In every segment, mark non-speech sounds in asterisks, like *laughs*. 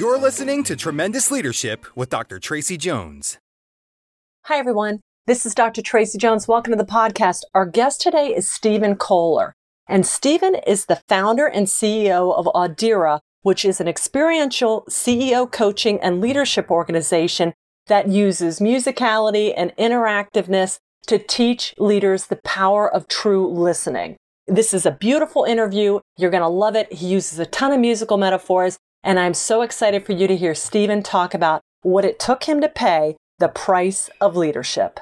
You're listening to Tremendous Leadership with Dr. Tracy Jones. Hi, everyone. This is Dr. Tracy Jones. Welcome to the podcast. Our guest today is Stephen Kohler. And Stephen is the founder and CEO of Audira, which is an experiential CEO coaching and leadership organization that uses musicality and interactiveness to teach leaders the power of true listening. This is a beautiful interview. You're going to love it. He uses a ton of musical metaphors. And I'm so excited for you to hear Stephen talk about what it took him to pay the price of leadership.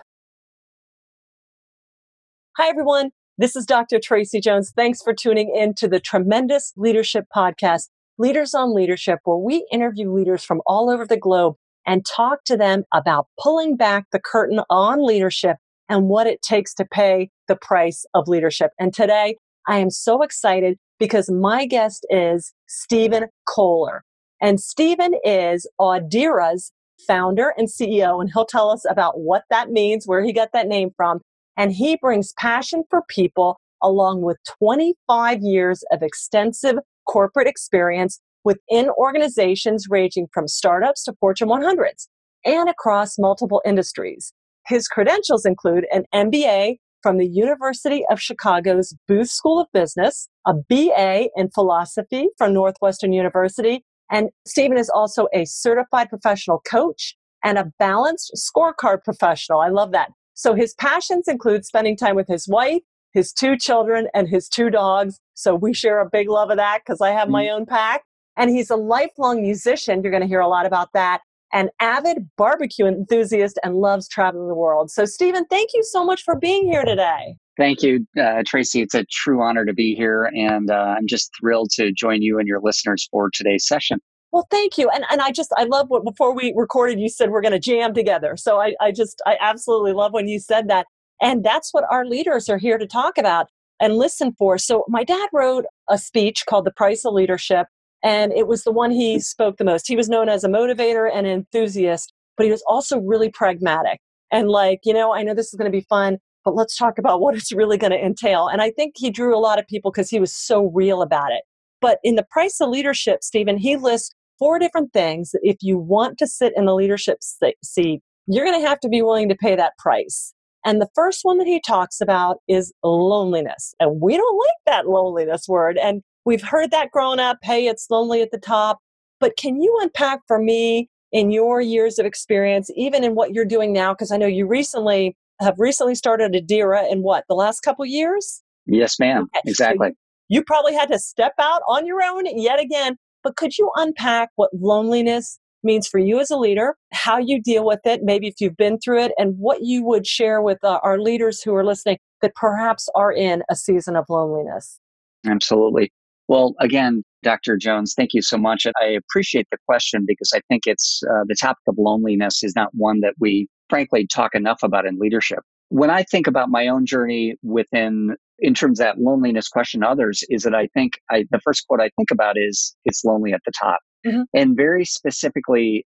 Hi, everyone. This is Dr. Tracy Jones. Thanks for tuning in to the Tremendous Leadership Podcast, Leaders on Leadership, where we interview leaders from all over the globe and talk to them about pulling back the curtain on leadership and what it takes to pay the price of leadership. And today I am so excited because my guest is Stephen Kohler. And Stephen is Audira's founder and CEO, and he'll tell us about what that means, where he got that name from. And he brings passion for people along with 25 years of extensive corporate experience within organizations ranging from startups to Fortune 100s and across multiple industries. His credentials include an MBA from the University of Chicago's Booth School of Business, a BA in philosophy from Northwestern University, and Stephen is also a certified professional coach and a balanced scorecard professional. I love that. So his passions include spending time with his wife, his two children, and his two dogs. So we share a big love of that because I have my mm-hmm. own pack. And he's a lifelong musician. You're going to hear a lot about that. An avid barbecue enthusiast and loves traveling the world. So, Stephen, thank you so much for being here today. Thank you, uh, Tracy. It's a true honor to be here. And uh, I'm just thrilled to join you and your listeners for today's session. Well, thank you. And and I just I love what before we recorded you said we're going to jam together. So I I just I absolutely love when you said that. And that's what our leaders are here to talk about and listen for. So my dad wrote a speech called The Price of Leadership and it was the one he spoke the most. He was known as a motivator and enthusiast, but he was also really pragmatic. And like, you know, I know this is going to be fun, but let's talk about *laughs* what it's really going to entail. And I think he drew a lot of people because he was so real about it. But in the price of leadership, Stephen, he lists four different things that if you want to sit in the leadership seat, you're going to have to be willing to pay that price. And the first one that he talks about is loneliness. And we don't like that loneliness word. And we've heard that growing up. Hey, it's lonely at the top. But can you unpack for me in your years of experience, even in what you're doing now? Because I know you recently have recently started Audira in what, the last couple years? Yes, ma'am. Okay. Exactly. So you probably had to step out on your own yet again. But could you unpack what loneliness means for you as a leader, how you deal with it, maybe if you've been through it, and what you would share with uh, our leaders who are listening that perhaps are in a season of loneliness? Absolutely. Well, again, Dr. Jones, thank you so much. I appreciate the question because I think it's uh, the topic of loneliness is not one that we frankly talk enough about in leadership. When I think about my own journey within in terms of that loneliness question others is that I think I, the first quote I think about is it's lonely at the top. Mm-hmm. And very specifically,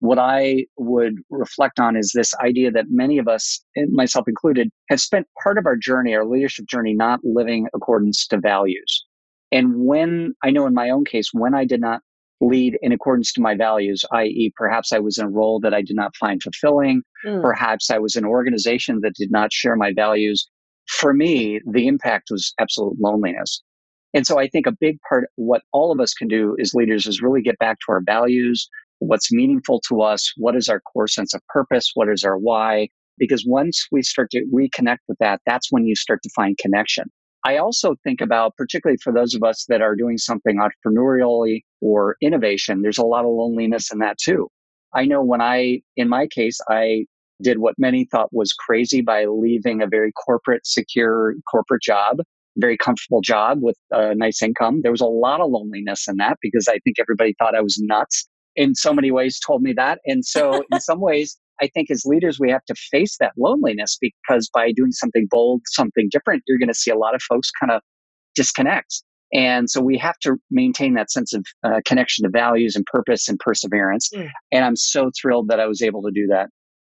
what I would reflect on is this idea that many of us, myself included, have spent part of our journey, our leadership journey, not living accordance to values. And when I know in my own case, when I did not lead in accordance to my values, i.e., perhaps I was in a role that I did not find fulfilling, mm. perhaps I was in an organization that did not share my values, for me, the impact was absolute loneliness. And so I think a big part, what all of us can do as leaders is really get back to our values, what's meaningful to us, what is our core sense of purpose, what is our why. Because once we start to reconnect with that, that's when you start to find connection. I also think about, particularly for those of us that are doing something entrepreneurially or innovation, there's a lot of loneliness in that too. I know when I, in my case, I did what many thought was crazy by leaving a very corporate, secure corporate job, very comfortable job with a nice income. There was a lot of loneliness in that because I think everybody thought I was nuts in so many ways, told me that. And so, in *laughs* some ways, I think as leaders, we have to face that loneliness because by doing something bold, something different, you're going to see a lot of folks kind of disconnect. And so we have to maintain that sense of uh, connection to values and purpose and perseverance. Mm. And I'm so thrilled that I was able to do that.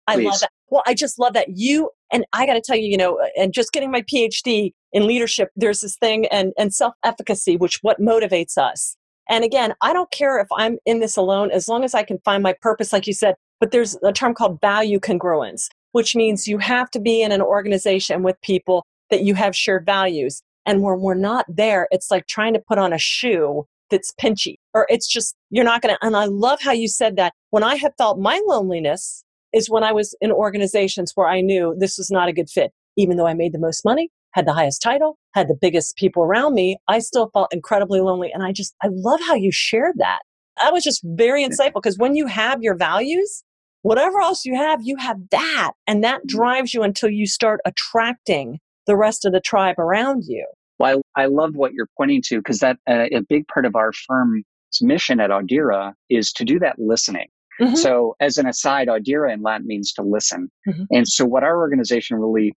I love that. Well, I just love that you and I got to tell you, you know, and just getting my PhD in leadership, there's this thing and and self efficacy, which what motivates us. And again, I don't care if I'm in this alone as long as I can find my purpose, like you said. But there's a term called value congruence, which means you have to be in an organization with people that you have shared values. And when we're not there, it's like trying to put on a shoe that's pinchy, or it's just, you're not going to. And I love how you said that. When I have felt my loneliness is when I was in organizations where I knew this was not a good fit. Even though I made the most money, had the highest title, had the biggest people around me, I still felt incredibly lonely. And I just, I love how you shared that. That was just very insightful because when you have your values, whatever else you have, you have that. And that mm-hmm. drives you until you start attracting the rest of the tribe around you. Well, I, I love what you're pointing to because that uh, a big part of our firm's mission at Audira is to do that listening. Mm-hmm. So, as an aside, Audira in Latin means to listen. Mm-hmm. And so, what our organization really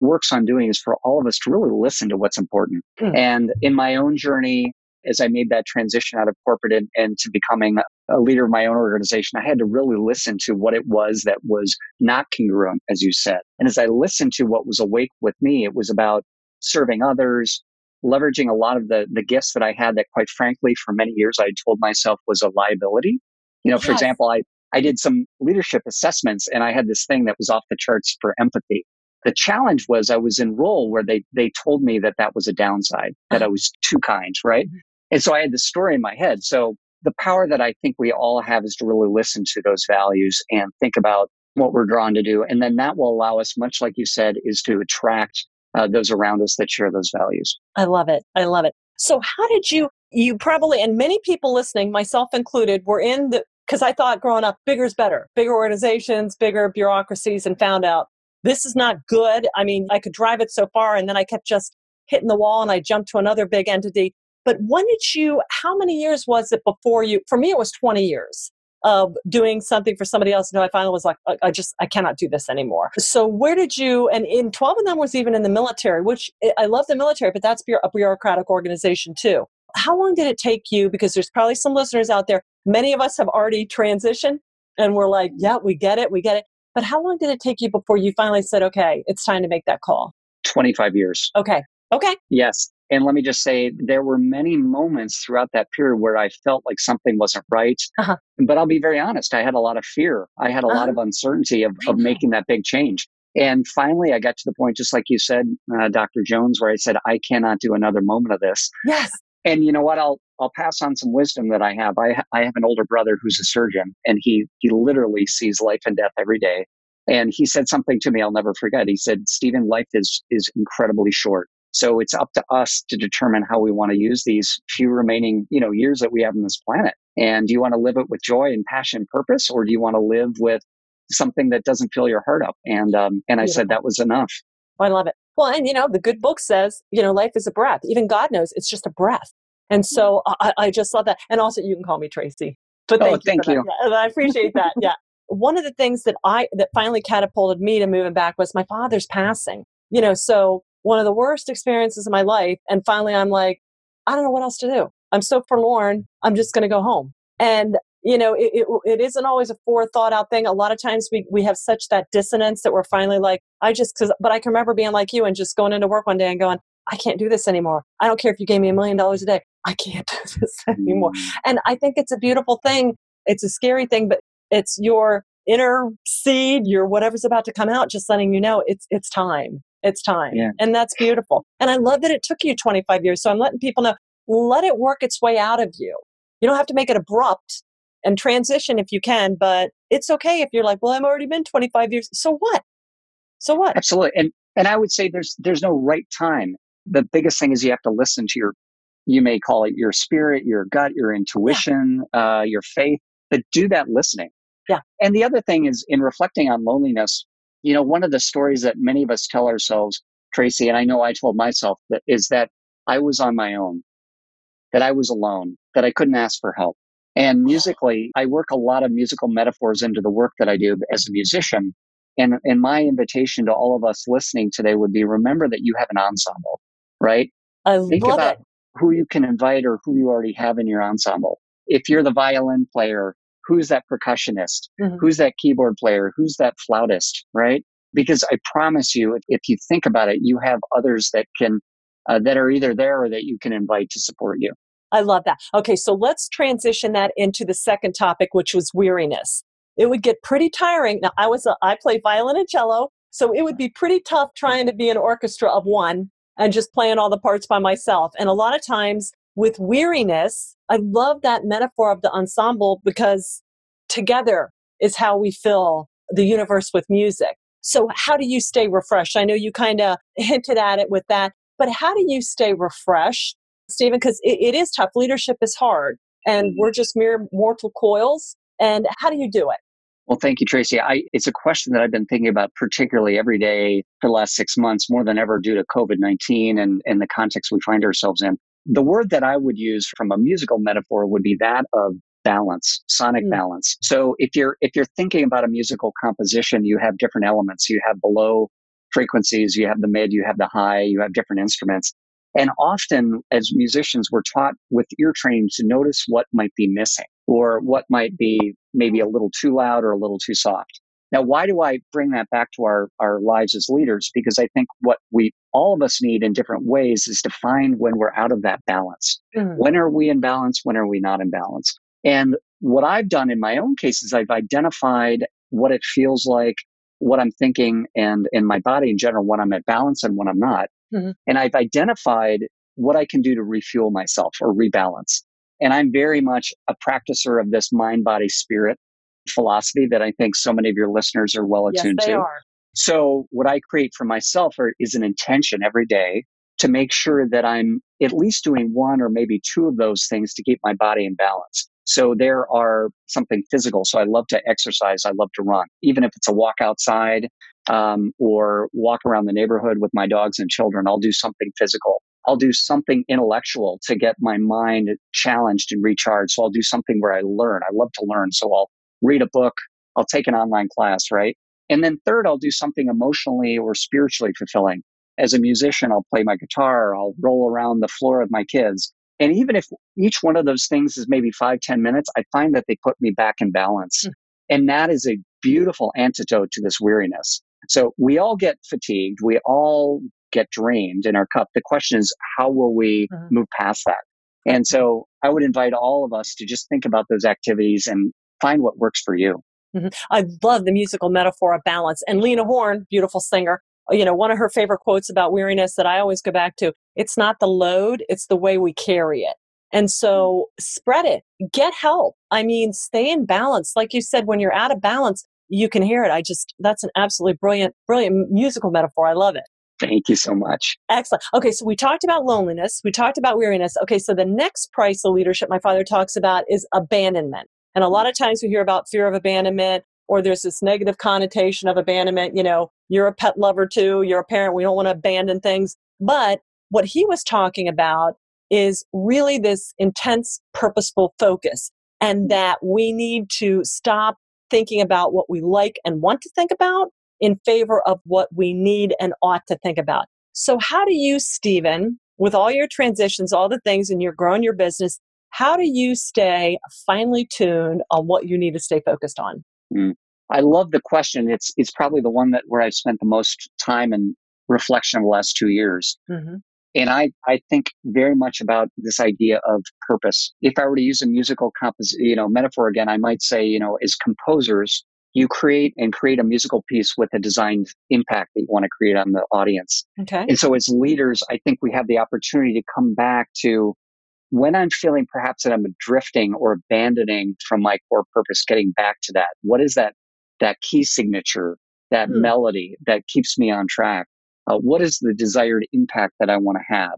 works on doing is for all of us to really listen to what's important. Mm-hmm. And in my own journey, as I made that transition out of corporate and, and, to becoming a leader of my own organization, I had to really listen to what it was that was not congruent, as you said. And as I listened to what was awake with me, it was about serving others, leveraging a lot of the, the gifts that I had that, quite frankly, for many years I told myself was a liability. You know, for example, I, I did some leadership assessments and I had this thing that was off the charts for empathy. The challenge was I was in role where they, they told me that that was a downside, that I was too kind, right? Mm-hmm. And so I had this story in my head. So the power that I think we all have is to really listen to those values and think about what we're drawn to do. And then that will allow us, much like you said, is to attract uh, those around us that share those values. I love it. I love it. So how did you, you probably, and many people listening, myself included, were in the because I thought growing up, bigger is better, bigger organizations, bigger bureaucracies, and found out this is not good. I mean, I could drive it so far, and then I kept just hitting the wall and I jumped to another big entity. But when did you, how many years was it before you, for me, it was 20 years of doing something for somebody else until I finally was like, I just, I cannot do this anymore. So where did you, and in 12 of them was even in the military, which eh, I love the military, but that's a bureaucratic organization too. How long did it take you? Because there's probably some listeners out there Many of us have already transitioned and we're like, yeah, we get it, we get it. But how long did it take you before you finally said, okay, it's time to make that call? 25 years. Okay. Okay. Yes. And let me just say, there were many moments throughout that period where I felt like something wasn't right. Uh-huh. But I'll be very honest, I had a lot of fear. I had a uh-huh. lot of uncertainty of, of making that big change. And finally, I got to the point, just like you said, uh, Dr. Jones, where I said, I cannot do another moment of this. Yes. And you know what? I'll I'll pass on some wisdom that I have. I I have an older brother who's a surgeon, and he he literally sees life and death every day. And he said something to me I'll never forget. He said, "Stephen, life is is incredibly short. So it's up to us to determine how we want to use these few remaining, you know, years that we have on this planet. And do you want to live it with joy and passion and purpose, or do you want to live with something that doesn't fill your heart up?" And um, and I Beautiful. said that was enough. I love it. Well, and you know, the good book says, you know, life is a breath. Even God knows it's just a breath. And so I, I just love that. And also, you can call me Tracy. But thank oh, you. Thank you. Yeah, I appreciate that. Yeah. One of the things that I that finally catapulted me to moving back was my father's passing. You know, so one of the worst experiences of my life. And finally, I'm like, I don't know what else to do. I'm so forlorn. I'm just going to go home. And you know, it, it, it isn't always a forethought out thing. A lot of times we, we have such that dissonance that we're finally like, I just, cause, but I can remember being like you and just going into work one day and going, I can't do this anymore. I don't care if you gave me a million dollars a day. I can't *laughs* do this anymore. Mm. And I think it's a beautiful thing. It's a scary thing, but it's your inner seed, your whatever's about to come out, just letting you know it's it's time. It's time. Yeah. And that's beautiful. And I love that it took you 25 years. So I'm letting people know, let it work its way out of you. You don't have to make it abrupt and transition if you can, but it's okay if you're like, well, I've already been 25 years. So what? So what? Absolutely. And and I would say there's there's no right time. The biggest thing is you have to listen to your you may call it your spirit, your gut, your intuition, yeah. uh, your faith, but do that listening. Yeah. And the other thing is in reflecting on loneliness, you know, one of the stories that many of us tell ourselves, Tracy, and I know I told myself that is that I was on my own, that I was alone, that I couldn't ask for help. And musically, I work a lot of musical metaphors into the work that I do as a musician. And, and my invitation to all of us listening today would be remember that you have an ensemble, right? I Think love about it who you can invite or who you already have in your ensemble. If you're the violin player, who's that percussionist? Mm-hmm. Who's that keyboard player? Who's that flautist? Right? Because I promise you, if, if you think about it, you have others that can, uh, that are either there or that you can invite to support you. I love that. Okay, so let's transition that into the second topic, which was weariness. It would get pretty tiring. Now, I was a, I play violin and cello, so it would be pretty tough trying to be an orchestra of one and just playing all the parts by myself. And a lot of times with weariness, I love that metaphor of the ensemble because together is how we fill the universe with music. So, how do you stay refreshed? I know you kind of hinted at it with that, but how do you stay refreshed, Stephen? Because it, it is tough. Leadership is hard, and mm-hmm. we're just mere mortal coils. And how do you do it? Well, thank you, Tracy. I, it's a question that I've been thinking about particularly every day for the last six months, more than ever due to COVID 19 and, and the context we find ourselves in. The word that I would use from a musical metaphor would be that of balance, sonic mm. balance. So if you're if you're thinking about a musical composition, you have different elements. You have below frequencies, you have the mid, you have the high, you have different instruments. And often as musicians, we're taught with ear training to notice what might be missing or what might be maybe a little too loud or a little too soft. Now, why do I bring that back to our, our lives as leaders? Because I think what we all of us need in different ways is to find when we're out of that balance. Mm. When are we in balance? When are we not in balance? And what I've done in my own case is I've identified what it feels like, what I'm thinking, and in my body in general, when I'm at balance and when I'm not. Mm-hmm. And I've identified what I can do to refuel myself or rebalance. And I'm very much a practicer of this mind, body, spirit philosophy that I think so many of your listeners are well attuned yes, to. Are. So what I create for myself are, is an intention every day to make sure that I'm at least doing one or maybe two of those things to keep my body in balance. So there are something physical. So I love to exercise. I love to run, even if it's a walk outside um, or walk around the neighborhood with my dogs and children. I'll do something physical. I'll do something intellectual to get my mind challenged and recharged. So I'll do something where I learn. I love to learn. So I'll read a book. I'll take an online class, right? And then third, I'll do something emotionally or spiritually fulfilling. As a musician, I'll play my guitar. I'll roll around the floor with my kids. And even if each one of those things is maybe five, ten minutes, I find that they put me back in balance. Mm. And that is a beautiful antidote to this weariness. So we all get fatigued. We all get drained in our cup. The question is, how will we mm-hmm. move past that? And so I would invite all of us to just think about those activities and find what works for you. Mm-hmm. I love the musical metaphor of balance. And Lena Horne, beautiful singer, you know, one of her favorite quotes about weariness that I always go back to it's not the load, it's the way we carry it. And so spread it, get help. I mean, stay in balance. Like you said, when you're out of balance, you can hear it. I just, that's an absolutely brilliant, brilliant musical metaphor. I love it. Thank you so much. Excellent. Okay, so we talked about loneliness, we talked about weariness. Okay, so the next price of leadership my father talks about is abandonment. And a lot mm-hmm. of times we hear about fear of abandonment or there's this negative connotation of abandonment. You know, you're a pet lover too, you're a parent, we don't want to abandon things. But what he was talking about is really this intense, purposeful focus, and mm-hmm. that we need to stop thinking about what we like and want to think about in favor of what we need and ought to think about. So, how do you, Stephen, with all your transitions, all the things, and you're growing your business, how do you stay finely tuned on what you need to stay focused on? Mm. I love the question. It's it's probably the one that where I've spent the most time and reflection of the last two years. Mm-hmm. And I, I think very much about this idea of purpose. If I were to use a musical compos- you know, metaphor again, I might say, you know, as composers, you create and create a musical piece with a designed impact that you want to create on the audience. Okay. And so as leaders, I think we have the opportunity to come back to when I'm feeling perhaps that I'm drifting or abandoning from my core purpose, getting back to that. What is that that key signature, that hmm. melody that keeps me on track? Uh, what is the desired impact that I want to have?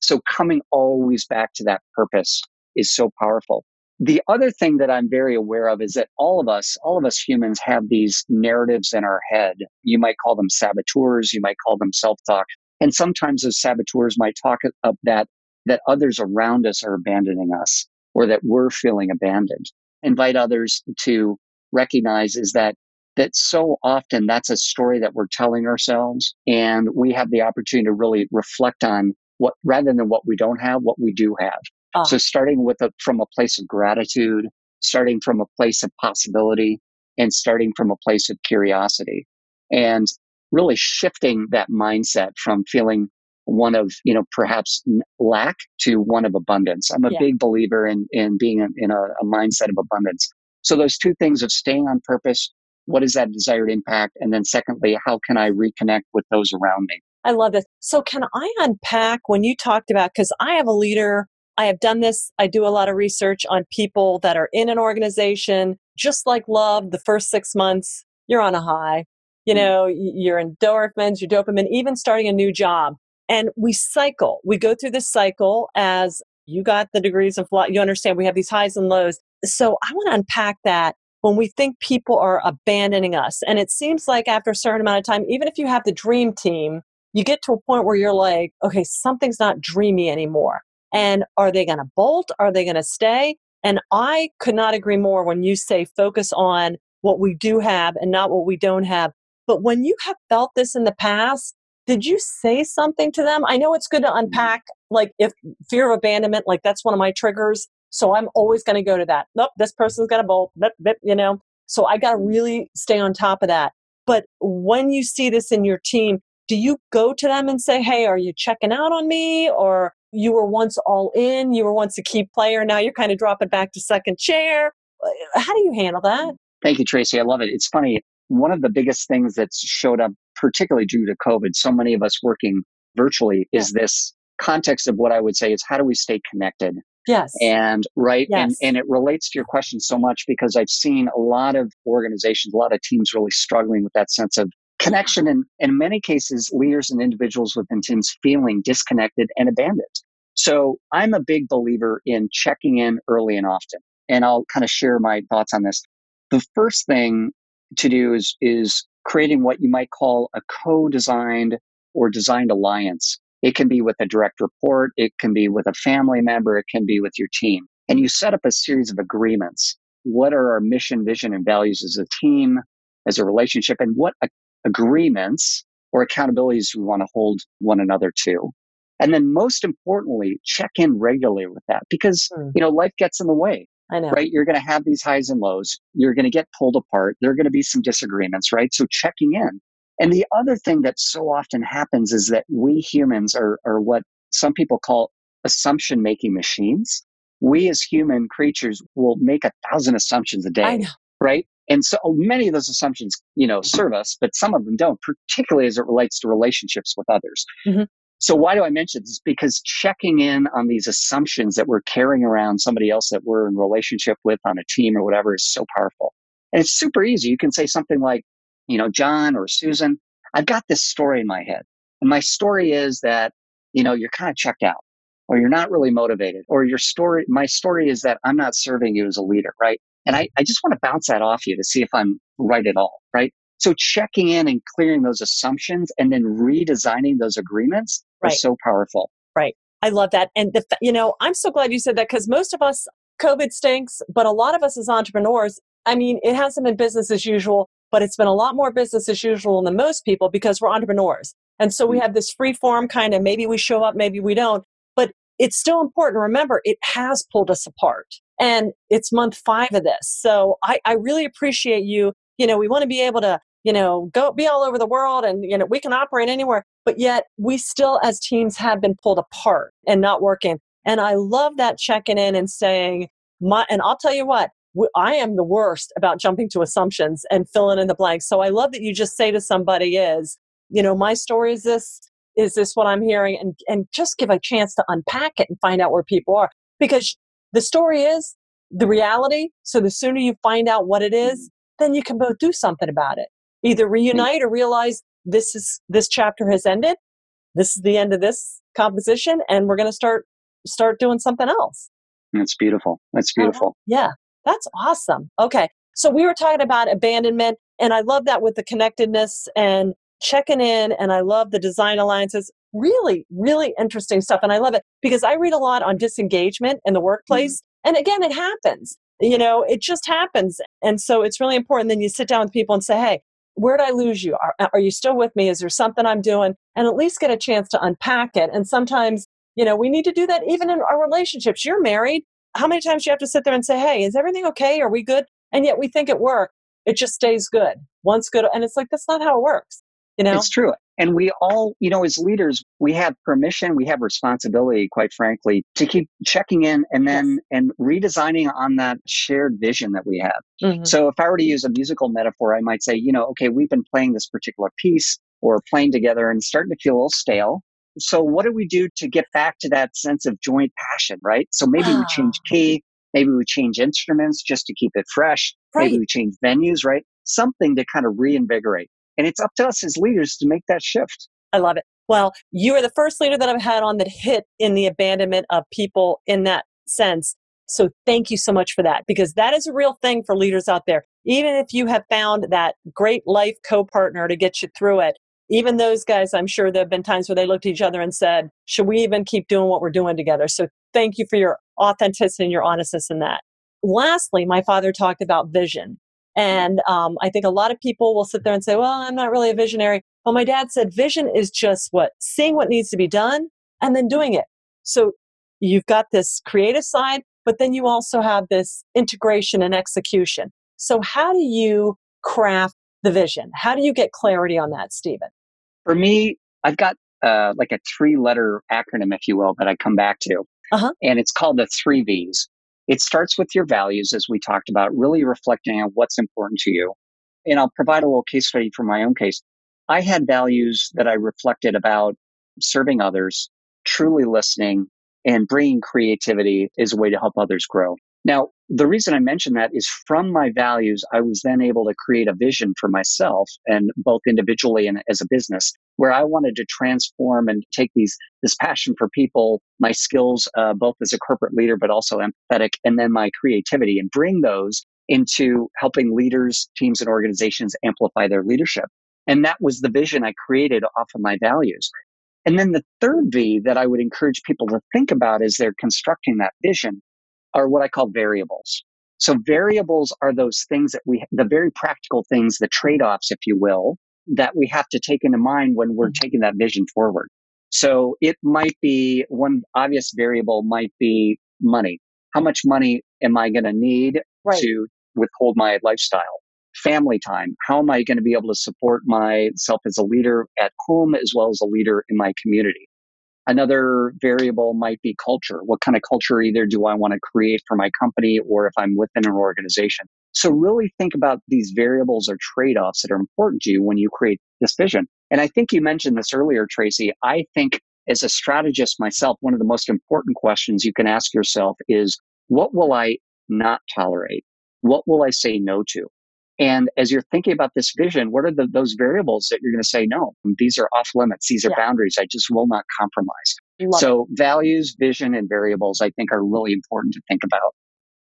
So coming always back to that purpose is so powerful. The other thing that I'm very aware of is that all of us, all of us humans have these narratives in our head. You might call them saboteurs. You might call them self-talk. And sometimes those saboteurs might talk of that, that others around us are abandoning us or that we're feeling abandoned. Invite others to recognize is that that so often that's a story that we're telling ourselves and we have the opportunity to really reflect on what rather than what we don't have what we do have oh. so starting with a from a place of gratitude starting from a place of possibility and starting from a place of curiosity and really shifting that mindset from feeling one of, you know, perhaps lack to one of abundance. I'm a Yeah. big believer in, in being in, a, a mindset of abundance. So those two things of staying on purpose, what is that desired impact? And then secondly, how can I reconnect with those around me? I love this. So, can I unpack when you talked about, because I have a leader, I have done this, I do a lot of research on people that are in an organization, just like love, the first six months, you're on a high. You Mm. know, you're endorphins, your dopamine, even starting a new job. And we cycle, we go through this cycle as you got the degrees of life, you understand we have these highs and lows. So, I want to unpack that when we think people are abandoning us. And it seems like after a certain amount of time, even if you have the dream team, you get to a point where you're like, okay, something's not dreamy anymore. And are they going to bolt? Are they going to stay? And I could not agree more when you say focus on what we do have and not what we don't have. But when you have felt this in the past, did you say something to them? I know it's good to mm-hmm. unpack, like if fear of abandonment, like that's one of my triggers. So I'm always going to go to that. Nope, this person's going to bolt, you know. So I got to really stay on top of that. But when you see this in your team, do you go to them and say, hey, are you checking out on me? Or you were once all in, you were once a key player, now you're kind of dropping back to second chair. How do you handle that? Thank you, Tracy. I love it. It's funny. One of the biggest things that's showed up, particularly due to COVID, so many of us working virtually, is this context of what I would say is how do we stay connected? Yes. And right. Yes. And, and it relates to your question so much because I've seen a lot of organizations, a lot of teams really struggling with that sense of connection. And in many cases, leaders and individuals within teams feeling disconnected and abandoned. So I'm a big believer in checking in early and often. And I'll kind of share my thoughts on this. The first thing to do is, is creating what you might call a co-designed or designed alliance. It can be with a direct report. It can be with a family member. It can be with your team. And you set up a series of agreements. What are our mission, vision, and values as a team, as a relationship, and what a- agreements or accountabilities we want to hold one another to? And then most importantly, check in regularly with that because, Hmm. you know, life gets in the way I know. right? You're going to have these highs and lows. You're going to get pulled apart. There are going to be some disagreements, right? So checking in. And the other thing that so often happens is that we humans are, are what some people call assumption making machines. We as human creatures will make a thousand assumptions a day, know. right? And so many of those assumptions, you know, serve us, but some of them don't, particularly as it relates to relationships with others. Mhm. So why do I mention this? Because checking in on these assumptions that we're carrying around somebody else that we're in relationship with on a team or whatever is so powerful. And it's super easy. You can say something like, you know, John or Susan, I've got this story in my head. And my story is that, you know, you're kind of checked out or you're not really motivated or your story, my story is that I'm not serving you as a leader, right? And I, I just want to bounce that off you to see if I'm right at all, right? So checking in and clearing those assumptions and then redesigning those agreements Right. so powerful. Right. I love that. And the, you know, I'm so glad you said that because most of us, COVID stinks, but a lot of us as entrepreneurs, I mean, it hasn't been business as usual, but it's been a lot more business as usual than most people because we're entrepreneurs. And so we mm-hmm. have this free form kind of maybe we show up, maybe we don't, but it's still important. Remember, it has pulled us apart and it's month five of this. So I, I really appreciate you. You know, we want to be able to, you know, go be all over the world and, you know, we can operate anywhere, but yet we still as teams have been pulled apart and not working. And I love that checking in and saying, my, and I'll tell you what, I am the worst about jumping to assumptions and filling in the blanks. So I love that you just say to somebody is, you know, my story is this, is this what I'm hearing? And, and just give a chance to unpack it and find out where people are. Because the story is the reality. So the sooner you find out what it is, mm-hmm. then you can both do something about it. Either mm-hmm. reunite or realize this is this chapter has ended. This is the end of this composition, and we're going to start start doing something else. That's beautiful. That's Uh-huh. beautiful. Yeah, that's awesome. Okay, so we were talking about abandonment, and I love that with the connectedness and checking in, and I love the design alliances. Really, really interesting stuff, and I love it because I read a lot on disengagement in the workplace, and again, it happens. You know, it just happens, and so it's really important. Then you sit down with people and say, "Hey, where did I lose you? Are, are you still with me? Is there something I'm doing?" And at least get a chance to unpack it. And sometimes, you know, we need to do that even in our relationships. You're married how many times do you have to sit there and say, Hey, is everything okay? Are we good? And yet we think at work, it just stays good. Once good. And it's like, that's not how it works. You know? It's true. And we all, you know, as leaders, we have permission, we have responsibility, quite frankly, to keep checking in and then and redesigning on that shared vision that we have. Mm-hmm. So if I were to use a musical metaphor, I might say, you know, okay, we've been playing this particular piece or playing together and starting to feel a little stale. So what do we do to get back to that sense of joint passion, right? So maybe we change key, maybe we change instruments just to keep it fresh. Right. Maybe we change venues, right? Something to kind of reinvigorate. And it's up to us as leaders to make that shift. I love it. Well, you are the first leader that I've had on that hit in the abandonment of people in that sense. So thank you so much for that because that is a real thing for leaders out there. Even if you have found that great life co partner to get you through it, even those guys, I'm sure there have been times where they looked at each other and said, Should we even keep doing what we're doing together? So thank you for your authenticity and your honestness in that. Lastly, my father talked about vision. And um, I think a lot of people will sit there and say, well, I'm not really a visionary. Well, my dad said vision is just what? Seeing what needs to be done and then doing it. So you've got this creative side, but then you also have this integration and execution. So how do you craft the vision? How do you get clarity on that, Stephen? For me, I've got uh, like a three letter acronym, if you will, that I come back to. Uh-huh. And it's called the three V's. It starts with your values, as we talked about, really reflecting on what's important to you. And I'll provide a little case study from my own case. I had values that I reflected about serving others, truly listening, and bringing creativity as a way to help others grow. Now, the reason I mention that is from my values, I was then able to create a vision for myself and both individually and as a business where I wanted to transform and take these, this passion for people, my skills, uh, both as a corporate leader, but also empathetic, and then my creativity and bring those into helping leaders, teams, and organizations amplify their leadership. And that was the vision I created off of my values. And then the third V that I would encourage people to think about as they're constructing that vision are what I call variables. So variables are those things that we, the very practical things, the trade offs, if you will, that we have to take into mind when we're mm-hmm. taking that vision forward. So it might be one obvious variable might be money. How much money am I going to need right. to withhold my lifestyle? Family time. How am I going to be able to support myself as a leader at home as well as a leader in my community? Another variable might be culture. What kind of culture either do I want to create for my company or if I'm within an organization? So really think about these variables or trade-offs that are important to you when you create this vision. And I think you mentioned this earlier, Tracy. I think as a strategist myself, one of the most important questions you can ask yourself is, what will I not tolerate? What will I say no to? And as you're thinking about this vision, what are the, those variables that you're going to say, no, these are off limits. These are yeah. boundaries. I just will not compromise. Love so it. values, vision, and variables, I think are really important to think about.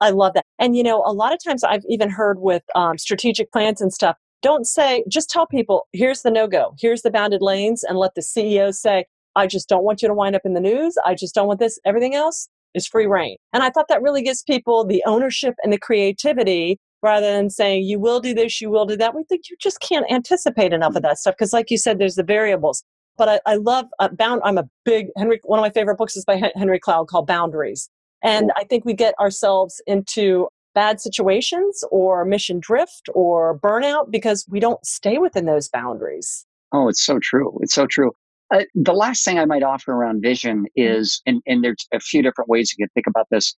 I love that. And, you know, a lot of times I've even heard with um, strategic plans and stuff, don't say, just tell people, here's the no go, here's the bounded lanes, and let the CEO say, I just don't want you to wind up in the news. I just don't want this. Everything else is free reign. And I thought that really gives people the ownership and the creativity rather than saying you will do this, you will do that. We think you just can't anticipate enough of that stuff because, like you said, there's the variables. But I, I love uh, bound. I'm a big Henry. One of my favorite books is by Henry Cloud called Boundaries, and I think we get ourselves into bad situations or mission drift or burnout because we don't stay within those boundaries. Oh, it's so true. It's so true. Uh, the last thing I might offer around vision mm-hmm. is, and, and there's a few different ways you can think about this.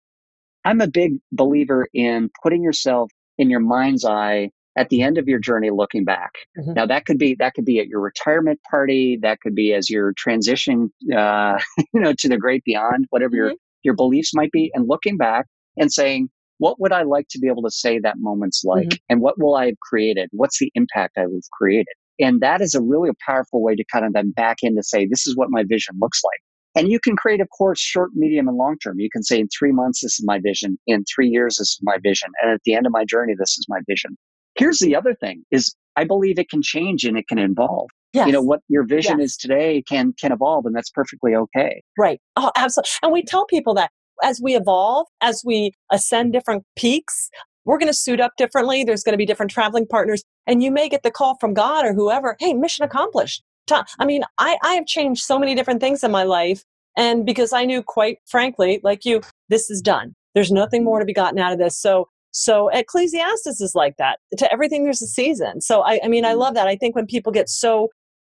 I'm a big believer in putting yourself in your mind's eye at the end of your journey looking back mm-hmm. now that could be that could be at your retirement party that could be as you're transitioning uh, *laughs* you know to the great beyond whatever mm-hmm. your your beliefs might be and looking back and saying what would i like to be able to say that moment's like mm-hmm. and what will i have created what's the impact i have created and that is a really powerful way to kind of then back in to say this is what my vision looks like and you can create, of course, short, medium, and long term. You can say in three months, this is my vision. In three years, this is my vision. And at the end of my journey, this is my vision. Here's the other thing is I believe it can change and it can evolve. Yes. You know, what your vision yes. is today can can evolve and that's perfectly okay. Right. Oh, absolutely. And we tell people that as we evolve, as we ascend different peaks, we're going to suit up differently. There's going to be different traveling partners. And you may get the call from God or whoever, hey, mission accomplished. I mean, I, I have changed so many different things in my life. And because I knew quite frankly, like you, this is done. There's nothing more to be gotten out of this. So, so Ecclesiastes is like that. To everything, there's a season. So I, I mean, I mm-hmm. love that. I think when people get so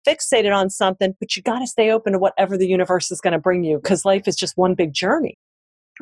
fixated on something, but you got to stay open to whatever the universe is going to bring you because life is just one big journey.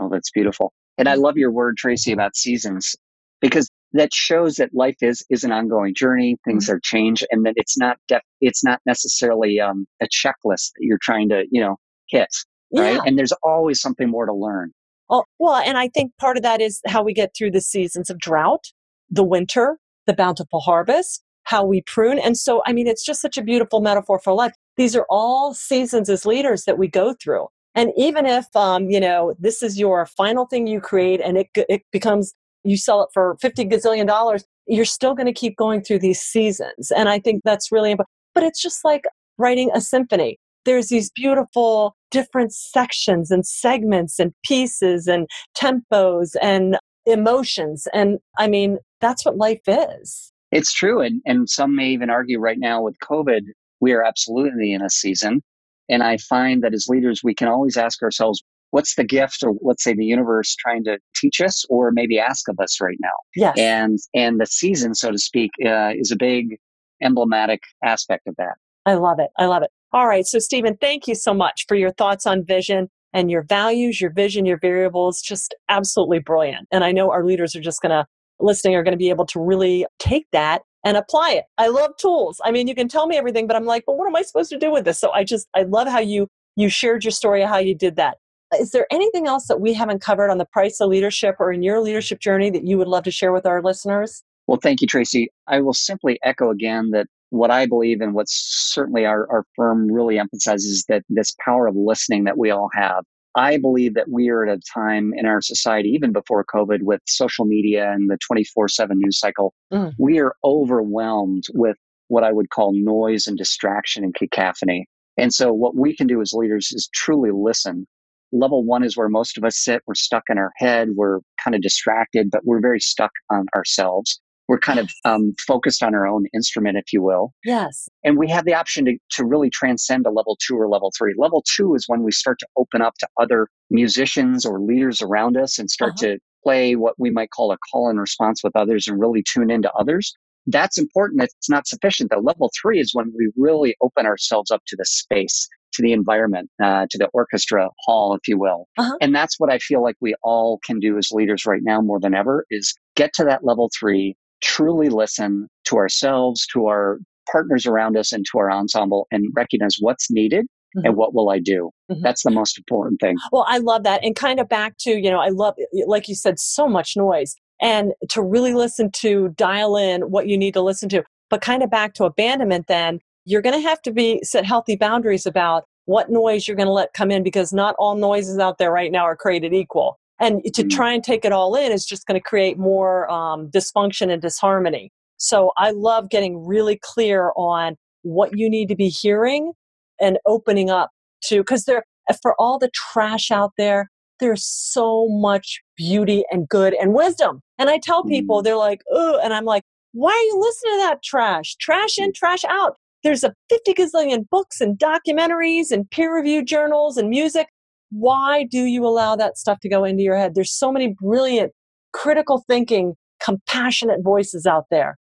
Oh, that's beautiful. And I love your word, Tracy, about seasons because that shows that life is is an ongoing journey. Things mm-hmm. are change, and that it's not def- it's not necessarily um, a checklist that you're trying to you know hit, right? Yeah. And there's always something more to learn. Well, well, and I think part of that is how we get through the seasons of drought, the winter, the bountiful harvest, how we prune, and so I mean, it's just such a beautiful metaphor for life. These are all seasons as leaders that we go through. And even if, um, you know, this is your final thing you create and it, it becomes you sell it for 50 gazillion dollars, you're still going to keep going through these seasons. And I think that's really important. But it's just like writing a symphony. There's these beautiful different sections and segments and pieces and tempos and emotions. And I mean, that's what life is. It's true. And, and some may even argue right now with COVID, we are absolutely in a season. And I find that as leaders, we can always ask ourselves, what's the gift or let's say the universe trying to teach us or maybe ask of us right now yes. and and the season so to speak uh, is a big emblematic aspect of that i love it i love it all right so stephen thank you so much for your thoughts on vision and your values your vision your variables just absolutely brilliant and i know our leaders are just going to listening are going to be able to really take that and apply it. I love tools. I mean, you can tell me everything, but I'm like, but what am I supposed to do with this? So I just, I love how you, you shared your story how you did that. Is there anything else that we haven't covered on the price of leadership or in your leadership journey that you would love to share with our listeners? Well, thank you, Tracy. I will simply echo again that what I believe and what certainly our, our firm really emphasizes that this power of listening that we all have. I believe that we are at a time in our society, even before COVID, with social media and the 24 7 news cycle, mm. we are overwhelmed with what I would call noise and distraction and cacophony. And so, what we can do as leaders is truly listen level one is where most of us sit. We're stuck in our head. We're kind of distracted, but we're very stuck on ourselves. We're kind of um, focused on our own instrument, if you will. Yes. And we have the option to, to really transcend a level two or level three. Level two is when we start to open up to other musicians or leaders around us and start uh-huh. to play what we might call a call and response with others and really tune into others. That's important. It's not sufficient. The level three is when we really open ourselves up to the space to the environment, uh, to the orchestra hall, if you will. Uh-huh. And that's what I feel like we all can do as leaders right now more than ever is get to that level three, truly listen to ourselves, to our partners around us, and to our ensemble and recognize what's needed Mm-hmm. and what will I do? Mm-hmm. That's the most important thing. Well, I love that. And kind of back to, you know, I love, like you said, so much noise and to really listen to, dial in what you need to listen to. But kind of back to abandonment, then you're going to have to be set healthy boundaries about what noise you're going to let come in because not all noises out there right now are created equal. And to mm-hmm. try and take it all in is just going to create more um, dysfunction and disharmony. So I love getting really clear on what you need to be hearing and opening up to, because there, for all the trash out there, there's so much beauty and good and wisdom. And I tell people, mm-hmm. they're like, oh, and I'm like, why are you listening to that trash? Trash in, trash out. There's a 50 gazillion books and documentaries and peer reviewed journals and music. Why do you allow that stuff to go into your head? There's so many brilliant, critical thinking, compassionate voices out there.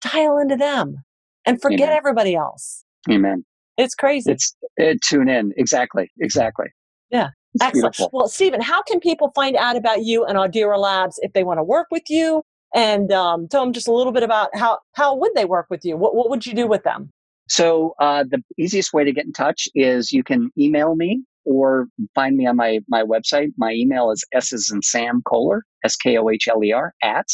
Dial into them and forget Amen. everybody else. Amen. It's crazy. It's it, tune in. Exactly. Exactly. Yeah. It's Excellent. Beautiful. Well, Stephen, how can people find out about you and Audira Labs if they want to work with you? And um, tell them just a little bit about how how would they work with you? What what would you do with them? So uh, the easiest way to get in touch is you can email me or find me on my, my website. My email is S as in Sam Kohler, S K O H L E R, at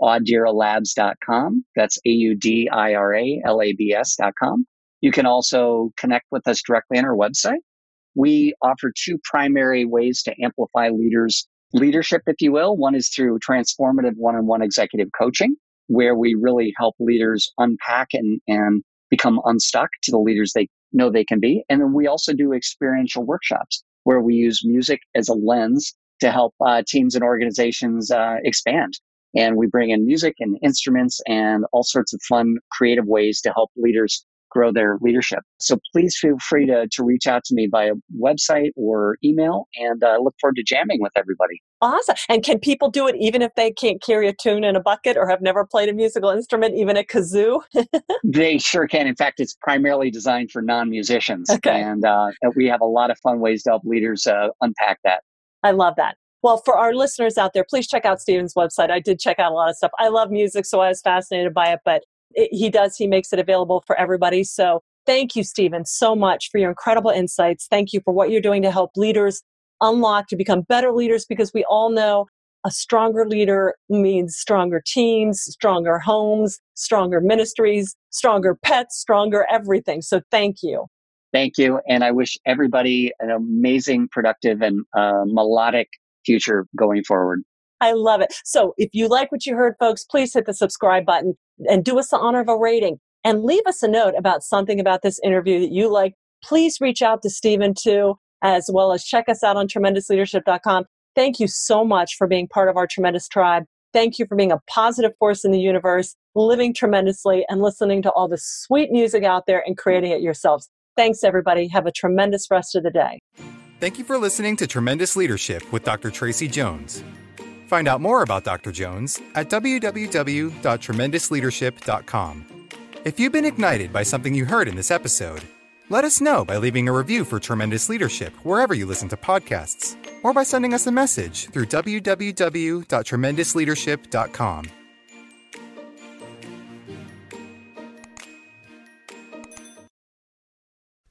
audiralabs.com. That's A U D I R A L A B S.com. You can also connect with us directly on our website. We offer two primary ways to amplify leaders' leadership, if you will. One is through transformative one on one executive coaching, where we really help leaders unpack and, and become unstuck to the leaders they know they can be. And then we also do experiential workshops where we use music as a lens to help uh, teams and organizations uh, expand. And we bring in music and instruments and all sorts of fun, creative ways to help leaders grow their leadership. So please feel free to, to reach out to me via website or email and uh, look forward to jamming with everybody. Awesome. And can people do it even if they can't carry a tune in a bucket or have never played a musical instrument, even a kazoo? *laughs* they sure can. In fact, it's primarily designed for non musicians. Okay. And uh, we have a lot of fun ways to help leaders uh, unpack that. I love that. Well, for our listeners out there, please check out Stephen's website. I did check out a lot of stuff. I love music, so I was fascinated by it, but it, he does, he makes it available for everybody. So thank you, Stephen, so much for your incredible insights. Thank you for what you're doing to help leaders unlock to become better leaders because we all know a stronger leader means stronger teams, stronger homes, stronger ministries, stronger pets, stronger everything. So thank you. Thank you. And I wish everybody an amazing, productive, and uh, melodic future going forward. I love it. So if you like what you heard, folks, please hit the subscribe button and do us the honor of a rating and leave us a note about something about this interview that you like. Please reach out to Stephen too, as well as check us out on tremendousleadership.com. Thank you so much for being part of our tremendous tribe. Thank you for being a positive force in the universe, living tremendously, and listening to all the sweet music out there and creating it yourselves. Thanks, everybody. Have a tremendous rest of the day. Thank you for listening to Tremendous Leadership with Dr. Tracy Jones. Find out more about Dr. Jones at www.tremendousleadership.com. If you've been ignited by something you heard in this episode, let us know by leaving a review for Tremendous Leadership wherever you listen to podcasts, or by sending us a message through www.tremendousleadership.com.